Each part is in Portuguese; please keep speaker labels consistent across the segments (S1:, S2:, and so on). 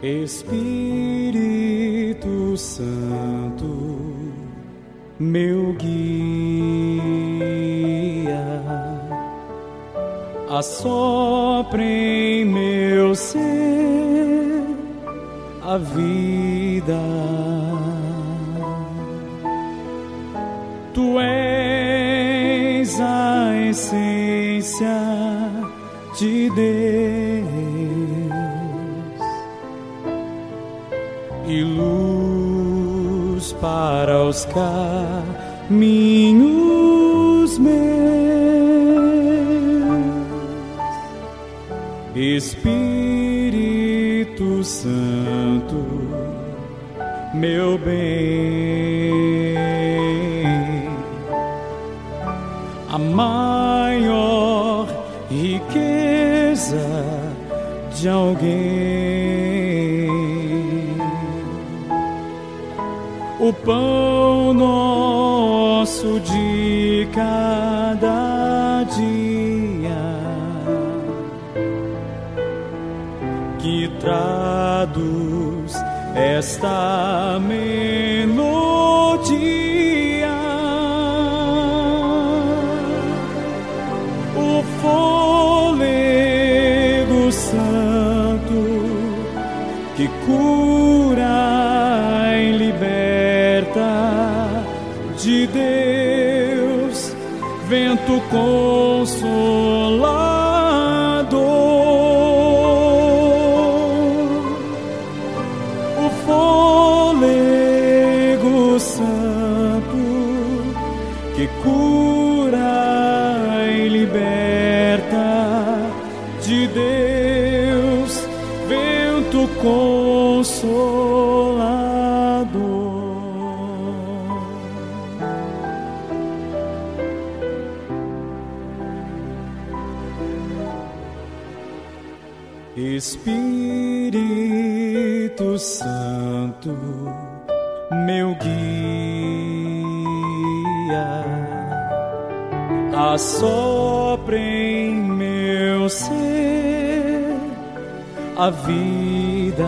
S1: Espírito Santo, meu guia, assopre em meu ser a vida. Tu és a essência de Deus e luz para os caminhos meus. Espírito Santo, meu bem, a maior riqueza de alguém. O pão nosso de cada dia que traduz esta melodia. O fôlego santo que cura de Deus, vento consolador o fôlego santo que cura e liberta de Deus, vento consolador. Espírito Santo, meu guia, assopre em meu ser a vida.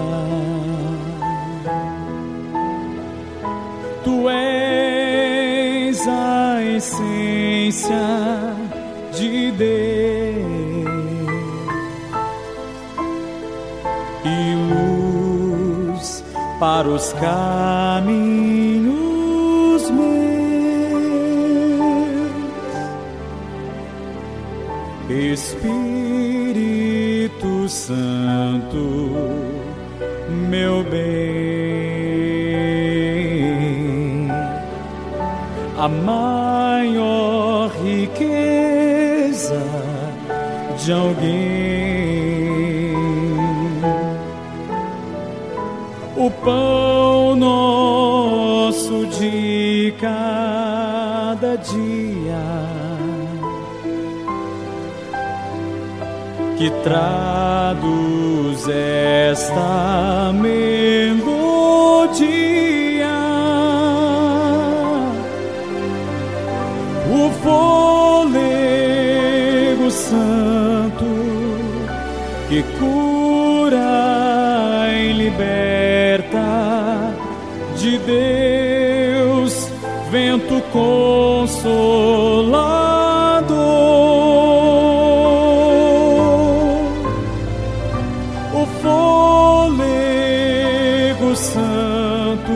S1: Tu és a essência de Deus para os caminhos meus. Espírito Santo, meu bem, a maior riqueza de alguém o pão nosso de cada dia que traduz esta melodia. O fôlego santo que cura e liberta de Deus, vento consolador. O fôlego santo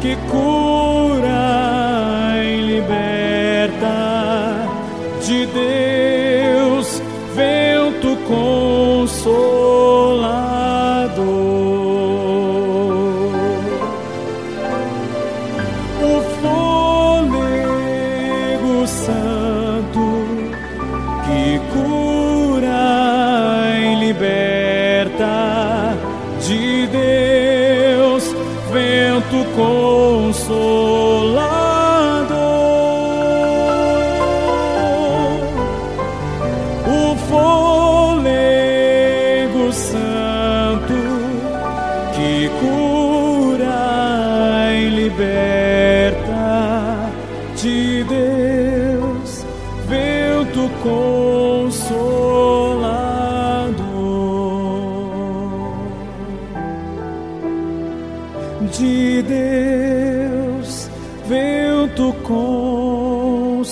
S1: que cura e liberta de Deus, vento consolador. Cura e liberta de Deus, vento consolador. O fôlego santo que cura e liberta de Deus, vento consolador. De Deus, vento consolador.